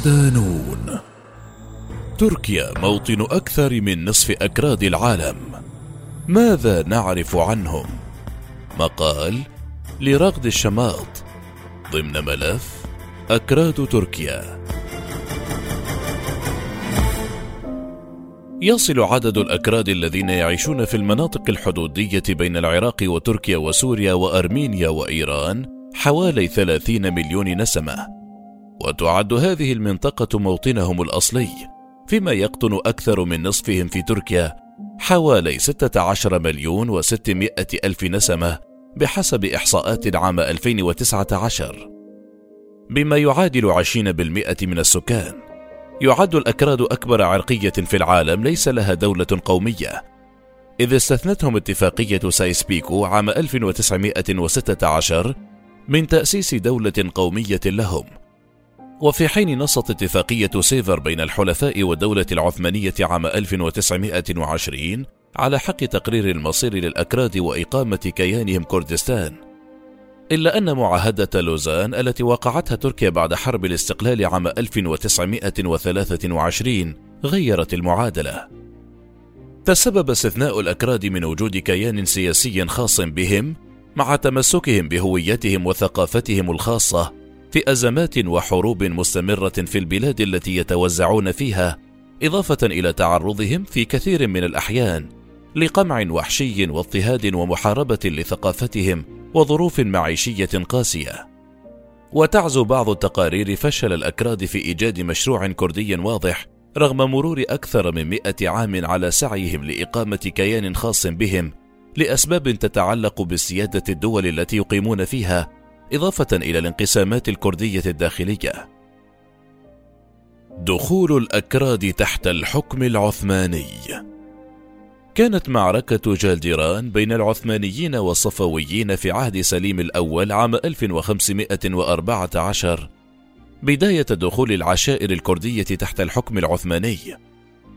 صدانون تركيا موطن أكثر من نصف أكراد العالم. ماذا نعرف عنهم؟ مقال لرغد الشماط ضمن ملف أكراد تركيا. يصل عدد الأكراد الذين يعيشون في المناطق الحدودية بين العراق وتركيا وسوريا وأرمينيا وإيران حوالي 30 مليون نسمة. وتعد هذه المنطقة موطنهم الأصلي فيما يقطن أكثر من نصفهم في تركيا حوالي 16 مليون و600 ألف نسمة بحسب إحصاءات عام 2019 بما يعادل 20% من السكان يعد الأكراد أكبر عرقية في العالم ليس لها دولة قومية. إذ استثنتهم اتفاقية سايسبيكو عام 1916 من تأسيس دولة قومية لهم. وفي حين نصت اتفاقية سيفر بين الحلفاء والدولة العثمانية عام 1920 على حق تقرير المصير للأكراد وإقامة كيانهم كردستان. إلا أن معاهدة لوزان التي وقعتها تركيا بعد حرب الاستقلال عام 1923 غيرت المعادلة. تسبب استثناء الأكراد من وجود كيان سياسي خاص بهم مع تمسكهم بهويتهم وثقافتهم الخاصة في أزمات وحروب مستمرة في البلاد التي يتوزعون فيها إضافة إلى تعرضهم في كثير من الأحيان لقمع وحشي واضطهاد ومحاربة لثقافتهم وظروف معيشية قاسية. وتعزو بعض التقارير فشل الأكراد في إيجاد مشروع كردي واضح رغم مرور أكثر من مئة عام على سعيهم لإقامة كيان خاص بهم لأسباب تتعلق بسيادة الدول التي يقيمون فيها إضافة إلى الانقسامات الكردية الداخلية. دخول الأكراد تحت الحكم العثماني كانت معركة جالديران بين العثمانيين والصفويين في عهد سليم الأول عام 1514 بداية دخول العشائر الكردية تحت الحكم العثماني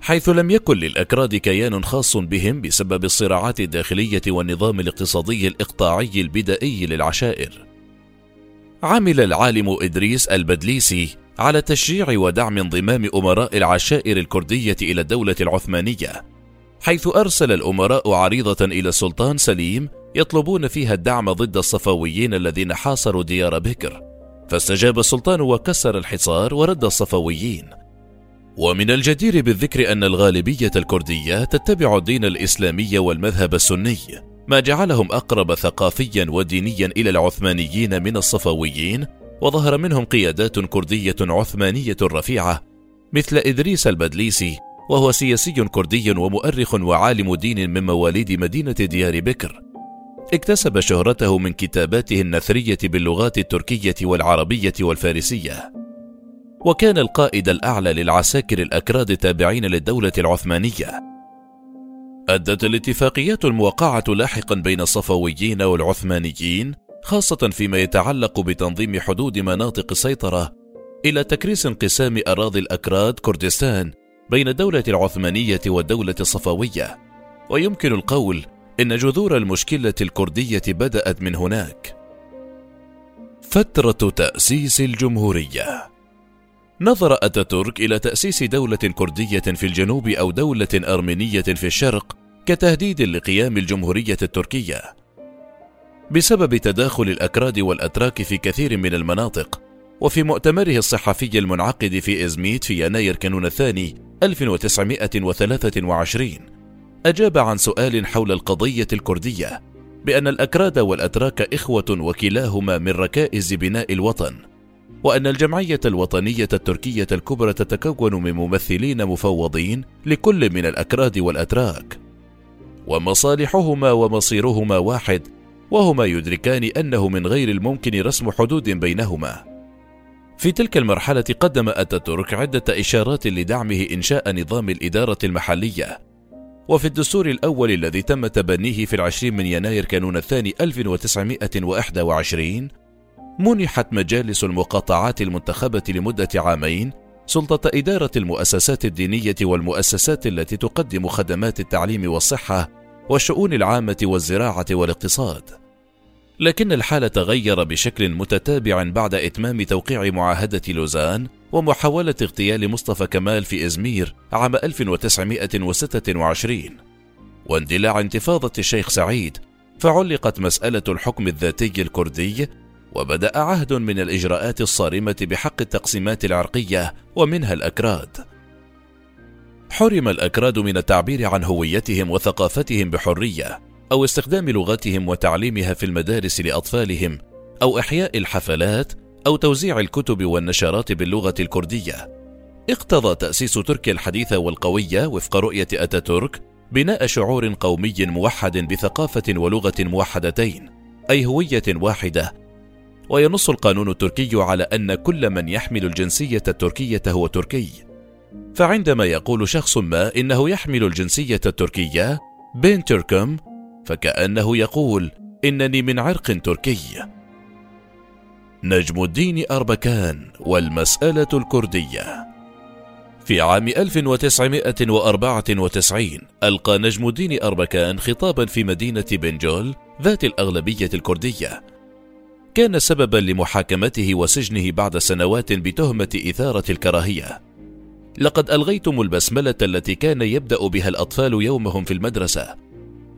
حيث لم يكن للأكراد كيان خاص بهم بسبب الصراعات الداخلية والنظام الاقتصادي الإقطاعي البدائي للعشائر عمل العالم إدريس البدليسي على تشجيع ودعم انضمام أمراء العشائر الكردية إلى الدولة العثمانية حيث أرسل الأمراء عريضة إلى السلطان سليم يطلبون فيها الدعم ضد الصفويين الذين حاصروا ديار بكر. فاستجاب السلطان وكسر الحصار ورد الصفويين. ومن الجدير بالذكر أن الغالبية الكردية تتبع الدين الإسلامي والمذهب السني. ما جعلهم أقرب ثقافيا ودينيا إلى العثمانيين من الصفويين وظهر منهم قيادات كردية عثمانية رفيعة مثل إدريس البدليسي وهو سياسي كردي ومؤرخ وعالم دين من مواليد مدينة ديار بكر. اكتسب شهرته من كتاباته النثرية باللغات التركية والعربية والفارسية. وكان القائد الأعلى للعساكر الأكراد التابعين للدولة العثمانية. أدت الاتفاقيات الموقعة لاحقا بين الصفويين والعثمانيين خاصة فيما يتعلق بتنظيم حدود مناطق السيطرة إلى تكريس انقسام أراضي الأكراد كردستان بين الدولة العثمانية والدولة الصفوية. ويمكن القول إن جذور المشكلة الكردية بدأت من هناك. فترة تأسيس الجمهورية. نظر أتاتورك إلى تأسيس دولة كردية في الجنوب أو دولة أرمينية في الشرق كتهديد لقيام الجمهورية التركية. بسبب تداخل الأكراد والأتراك في كثير من المناطق وفي مؤتمره الصحفي المنعقد في إزميت في يناير كانون الثاني 1923 أجاب عن سؤال حول القضية الكردية بأن الأكراد والأتراك إخوة وكلاهما من ركائز بناء الوطن. وأن الجمعية الوطنية التركية الكبرى تتكون من ممثلين مفوضين لكل من الأكراد والأتراك. ومصالحهما ومصيرهما واحد وهما يدركان أنه من غير الممكن رسم حدود بينهما. في تلك المرحلة قدم أتاتورك عدة إشارات لدعمه إنشاء نظام الإدارة المحلية. وفي الدستور الأول الذي تم تبنيه في العشرين من يناير كانون الثاني 1921 منحت مجالس المقاطعات المنتخبة لمدة عامين سلطة إدارة المؤسسات الدينية والمؤسسات التي تقدم خدمات التعليم والصحة والشؤون العامة والزراعة والاقتصاد. لكن الحال تغير بشكل متتابع بعد إتمام توقيع معاهدة لوزان ومحاولة اغتيال مصطفى كمال في إزمير عام 1926 واندلاع انتفاضة الشيخ سعيد فعلقت مسألة الحكم الذاتي الكردي وبدأ عهد من الإجراءات الصارمة بحق التقسيمات العرقية ومنها الأكراد. حرم الأكراد من التعبير عن هويتهم وثقافتهم بحرية، أو استخدام لغتهم وتعليمها في المدارس لأطفالهم، أو إحياء الحفلات، أو توزيع الكتب والنشرات باللغة الكردية. اقتضى تأسيس تركيا الحديثة والقوية وفق رؤية أتاتورك بناء شعور قومي موحد بثقافة ولغة موحدتين، أي هوية واحدة وينص القانون التركي على أن كل من يحمل الجنسية التركية هو تركي. فعندما يقول شخص ما إنه يحمل الجنسية التركية بين تركم فكأنه يقول إنني من عرق تركي. نجم الدين أربكان والمسألة الكردية. في عام 1994 ألقى نجم الدين أربكان خطابا في مدينة بنجول ذات الأغلبية الكردية. كان سببا لمحاكمته وسجنه بعد سنوات بتهمة إثارة الكراهية. لقد ألغيتم البسملة التي كان يبدأ بها الأطفال يومهم في المدرسة،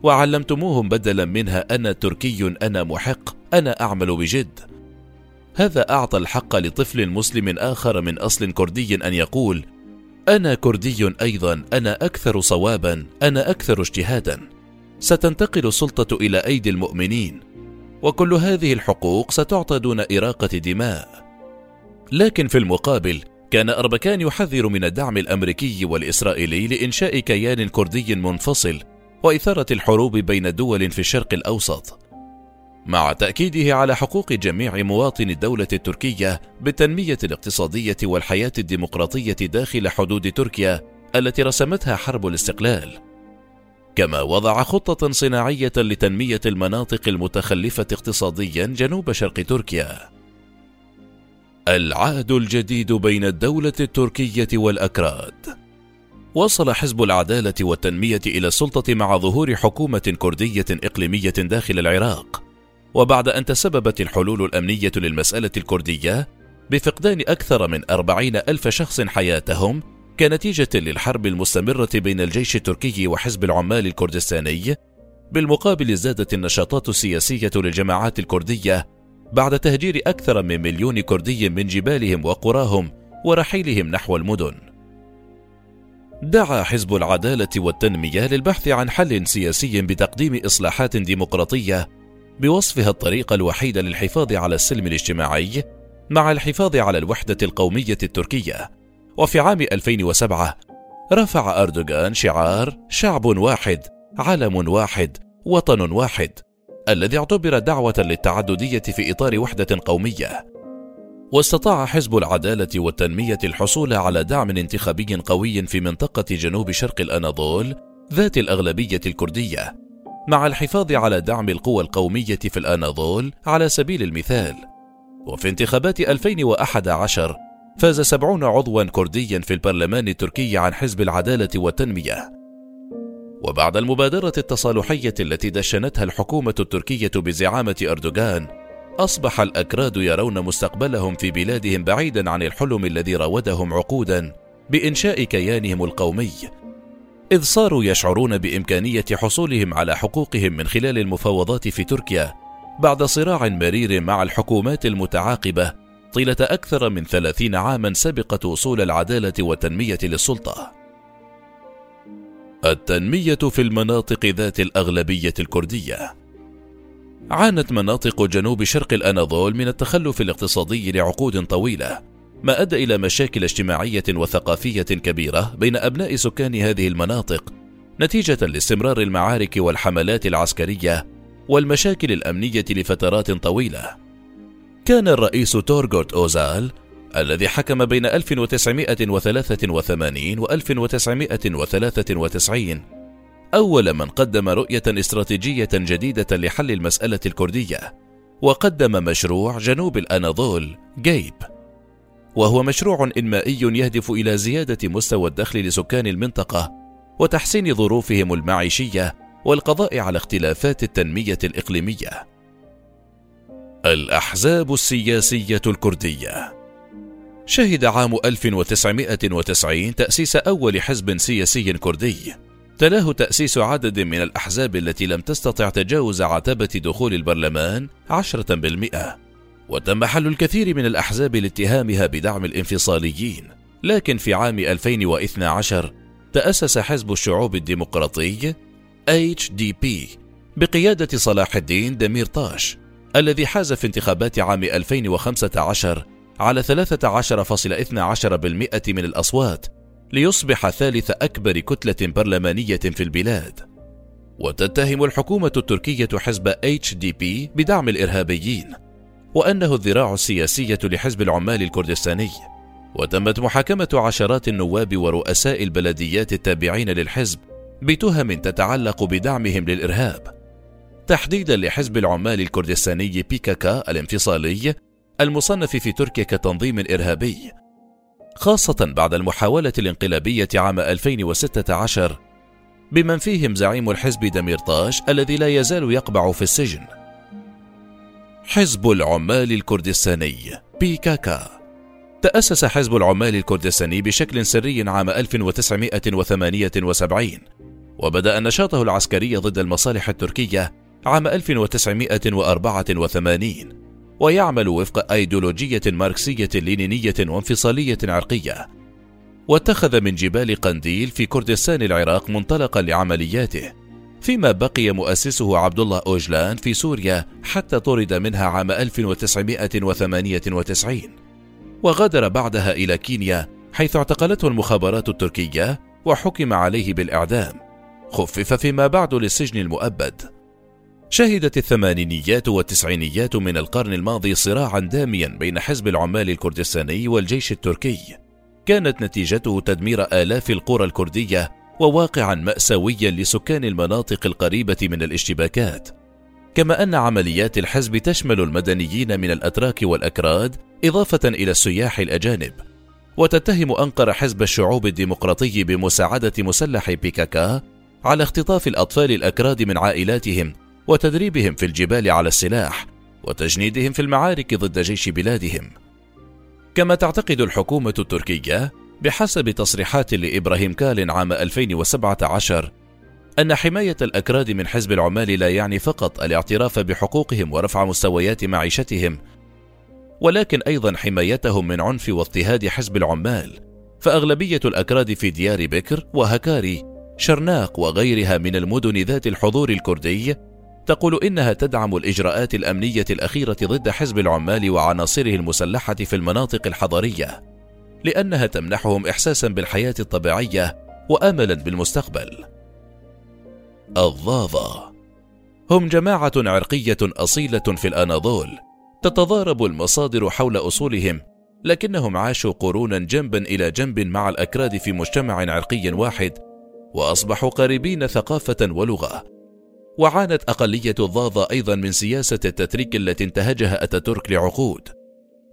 وعلمتموهم بدلا منها أنا تركي أنا محق أنا أعمل بجد. هذا أعطى الحق لطفل مسلم آخر من أصل كردي أن يقول: أنا كردي أيضا، أنا أكثر صوابا، أنا أكثر اجتهادا. ستنتقل السلطة إلى أيدي المؤمنين، وكل هذه الحقوق ستعطى دون إراقة دماء. لكن في المقابل كان أربكان يحذر من الدعم الأمريكي والإسرائيلي لإنشاء كيان كردي منفصل وإثارة الحروب بين دول في الشرق الأوسط. مع تأكيده على حقوق جميع مواطني الدولة التركية بالتنمية الاقتصادية والحياة الديمقراطية داخل حدود تركيا التي رسمتها حرب الاستقلال. كما وضع خطة صناعية لتنمية المناطق المتخلفة اقتصاديا جنوب شرق تركيا. العهد الجديد بين الدولة التركية والأكراد. وصل حزب العدالة والتنمية إلى السلطة مع ظهور حكومة كردية إقليمية داخل العراق. وبعد أن تسببت الحلول الأمنية للمسألة الكردية بفقدان أكثر من أربعين ألف شخص حياتهم كنتيجة للحرب المستمرة بين الجيش التركي وحزب العمال الكردستاني بالمقابل ازدادت النشاطات السياسية للجماعات الكردية بعد تهجير أكثر من مليون كردي من جبالهم وقراهم ورحيلهم نحو المدن. دعا حزب العدالة والتنمية للبحث عن حل سياسي بتقديم إصلاحات ديمقراطية بوصفها الطريقة الوحيدة للحفاظ على السلم الاجتماعي مع الحفاظ على الوحدة القومية التركية وفي عام 2007 رفع أردوغان شعار شعب واحد علم واحد وطن واحد الذي اعتبر دعوة للتعددية في إطار وحدة قومية. واستطاع حزب العدالة والتنمية الحصول على دعم انتخابي قوي في منطقة جنوب شرق الأناضول ذات الأغلبية الكردية مع الحفاظ على دعم القوى القومية في الأناضول على سبيل المثال. وفي انتخابات 2011 فاز سبعون عضوا كرديا في البرلمان التركي عن حزب العدالة والتنمية. وبعد المبادرة التصالحية التي دشنتها الحكومة التركية بزعامة أردوغان أصبح الأكراد يرون مستقبلهم في بلادهم بعيدا عن الحلم الذي راودهم عقودا بإنشاء كيانهم القومي. إذ صاروا يشعرون بإمكانية حصولهم على حقوقهم من خلال المفاوضات في تركيا بعد صراع مرير مع الحكومات المتعاقبة طيلة أكثر من ثلاثين عاما سبقت وصول العدالة والتنمية للسلطة. التنمية في المناطق ذات الأغلبية الكردية عانت مناطق جنوب شرق الأناضول من التخلف الاقتصادي لعقود طويلة، ما أدى إلى مشاكل اجتماعية وثقافية كبيرة بين أبناء سكان هذه المناطق، نتيجة لاستمرار المعارك والحملات العسكرية والمشاكل الأمنية لفترات طويلة. كان الرئيس تورغوت أوزال الذي حكم بين 1983 و 1993 أول من قدم رؤية استراتيجية جديدة لحل المسألة الكردية وقدم مشروع جنوب الأناضول جيب. وهو مشروع إنمائي يهدف إلى زيادة مستوى الدخل لسكان المنطقة وتحسين ظروفهم المعيشية والقضاء على اختلافات التنمية الإقليمية. الأحزاب السياسية الكردية. شهد عام 1990 تأسيس أول حزب سياسي كردي. تلاه تأسيس عدد من الأحزاب التي لم تستطع تجاوز عتبة دخول البرلمان عشرة بالمئة. وتم حل الكثير من الأحزاب لاتهامها بدعم الانفصاليين. لكن في عام 2012 تأسس حزب الشعوب الديمقراطي HDP بقيادة صلاح الدين دميرطاش الذي حاز في انتخابات عام 2015 على 13.12% من الأصوات ليصبح ثالث أكبر كتلة برلمانية في البلاد. وتتهم الحكومة التركية حزب HDP بدعم الإرهابيين وأنه الذراع السياسية لحزب العمال الكردستاني. وتمت محاكمة عشرات النواب ورؤساء البلديات التابعين للحزب بتهم تتعلق بدعمهم للإرهاب. تحديدا لحزب العمال الكردستاني بيكاكا الانفصالي المصنف في تركيا كتنظيم إرهابي. خاصة بعد المحاولة الانقلابية عام 2016 بمن فيهم زعيم الحزب دميرطاش الذي لا يزال يقبع في السجن. حزب العمال الكردستاني بيكاكا. تأسس حزب العمال الكردستاني بشكل سري عام 1978 وبدأ نشاطه العسكري ضد المصالح التركية عام 1984 ويعمل وفق أيديولوجية ماركسية لينينية وانفصالية عرقية. واتخذ من جبال قنديل في كردستان العراق منطلقا لعملياته فيما بقي مؤسسه عبد الله أوجلان في سوريا حتى طرد منها عام 1998 وغادر بعدها إلى كينيا حيث اعتقلته المخابرات التركية وحكم عليه بالإعدام. خفف فيما بعد للسجن المؤبد. شهدت الثمانينيات والتسعينيات من القرن الماضي صراعا داميا بين حزب العمال الكردستاني والجيش التركي. كانت نتيجته تدمير آلاف القرى الكردية وواقعا مأساويا لسكان المناطق القريبة من الاشتباكات. كما أن عمليات الحزب تشمل المدنيين من الأتراك والأكراد إضافة إلى السياح الأجانب. وتتهم أنقرة حزب الشعوب الديمقراطي بمساعدة مسلح بيكاكا على اختطاف الأطفال الأكراد من عائلاتهم وتدريبهم في الجبال على السلاح وتجنيدهم في المعارك ضد جيش بلادهم. كما تعتقد الحكومة التركية بحسب تصريحات لإبراهيم كالن عام 2017 أن حماية الأكراد من حزب العمال لا يعني فقط الاعتراف بحقوقهم ورفع مستويات معيشتهم ولكن أيضا حمايتهم من عنف واضطهاد حزب العمال. فأغلبية الأكراد في ديار بكر وهكاري شرناق وغيرها من المدن ذات الحضور الكردي تقول إنها تدعم الإجراءات الأمنية الأخيرة ضد حزب العمال وعناصره المسلحة في المناطق الحضرية لأنها تمنحهم إحساسا بالحياة الطبيعية وأملا بالمستقبل. الضاضة هم جماعة عرقية أصيلة في الأناضول تتضارب المصادر حول أصولهم لكنهم عاشوا قرونا جنبا إلى جنب مع الأكراد في مجتمع عرقي واحد وأصبحوا قريبين ثقافة ولغة. وعانت أقلية الضاضة أيضا من سياسة التتريك التي انتهجها أتاتورك لعقود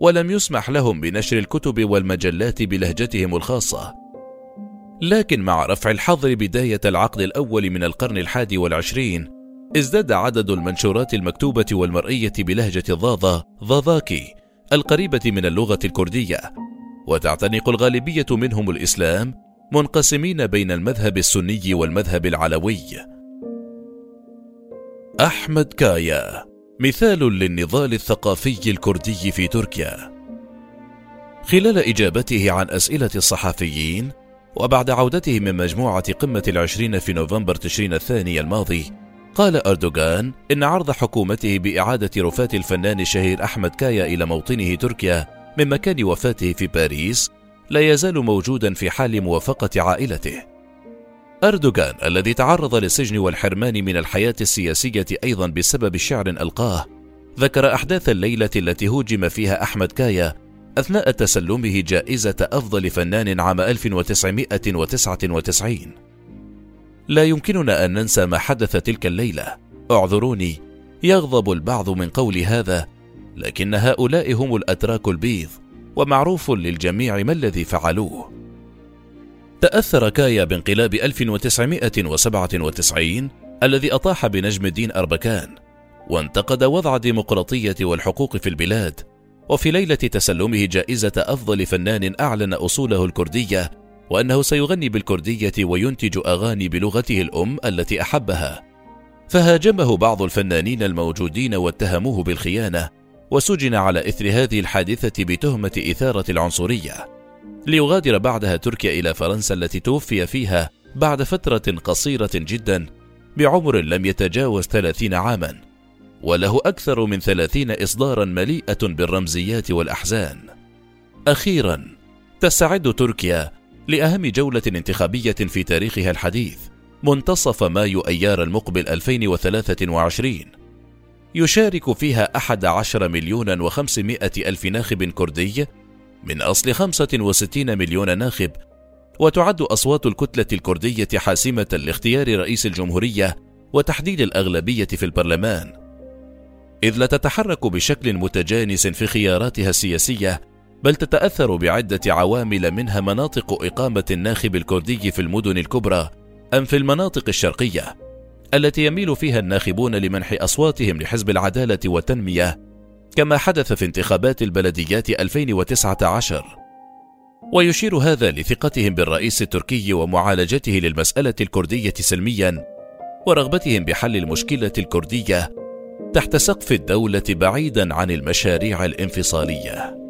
ولم يسمح لهم بنشر الكتب والمجلات بلهجتهم الخاصة. لكن مع رفع الحظر بداية العقد الأول من القرن الحادي والعشرين ازداد عدد المنشورات المكتوبة والمرئية بلهجة الضاضة ضاضاكي القريبة من اللغة الكردية. وتعتنق الغالبية منهم الإسلام منقسمين بين المذهب السني والمذهب العلوي. أحمد كايا مثال للنضال الثقافي الكردي في تركيا. خلال إجابته عن أسئلة الصحفيين وبعد عودته من مجموعة قمة العشرين في نوفمبر تشرين الثاني الماضي قال أردوغان إن عرض حكومته بإعادة رفاة الفنان الشهير أحمد كايا إلى موطنه تركيا من مكان وفاته في باريس لا يزال موجودا في حال موافقة عائلته. أردوغان الذي تعرض للسجن والحرمان من الحياة السياسية أيضا بسبب شعر ألقاه ذكر أحداث الليلة التي هوجم فيها أحمد كايا أثناء تسلمه جائزة أفضل فنان عام 1999 لا يمكننا أن ننسى ما حدث تلك الليلة. اعذروني يغضب البعض من قول هذا لكن هؤلاء هم الأتراك البيض ومعروف للجميع ما الذي فعلوه. تأثر كايا بانقلاب 1997 الذي أطاح بنجم الدين أربكان وانتقد وضع الديمقراطية والحقوق في البلاد. وفي ليلة تسلمه جائزة أفضل فنان أعلن أصوله الكردية وأنه سيغني بالكردية وينتج أغاني بلغته الأم التي أحبها. فهاجمه بعض الفنانين الموجودين واتهموه بالخيانة وسجن على إثر هذه الحادثة بتهمة إثارة العنصرية. ليغادر بعدها تركيا إلى فرنسا التي توفي فيها بعد فترة قصيرة جدا بعمر لم يتجاوز ثلاثين عاما وله أكثر من ثلاثين إصدارا مليئة بالرمزيات والأحزان. أخيرا تستعد تركيا لأهم جولة انتخابية في تاريخها الحديث منتصف مايو أيار المقبل 2023 يشارك فيها أحد عشر مليون وخمسمائة ألف ناخب كردي من أصل خمسة وستين مليون ناخب وتعد أصوات الكتلة الكردية حاسمة لاختيار رئيس الجمهورية وتحديد الأغلبية في البرلمان. إذ لا تتحرك بشكل متجانس في خياراتها السياسية بل تتأثر بعدة عوامل منها مناطق إقامة الناخب الكردي في المدن الكبرى أم في المناطق الشرقية التي يميل فيها الناخبون لمنح أصواتهم لحزب العدالة والتنمية كما حدث في انتخابات البلديات 2019 ويشير هذا لثقتهم بالرئيس التركي ومعالجته للمسألة الكردية سلميا ورغبتهم بحل المشكلة الكردية تحت سقف الدولة بعيدا عن المشاريع الانفصالية.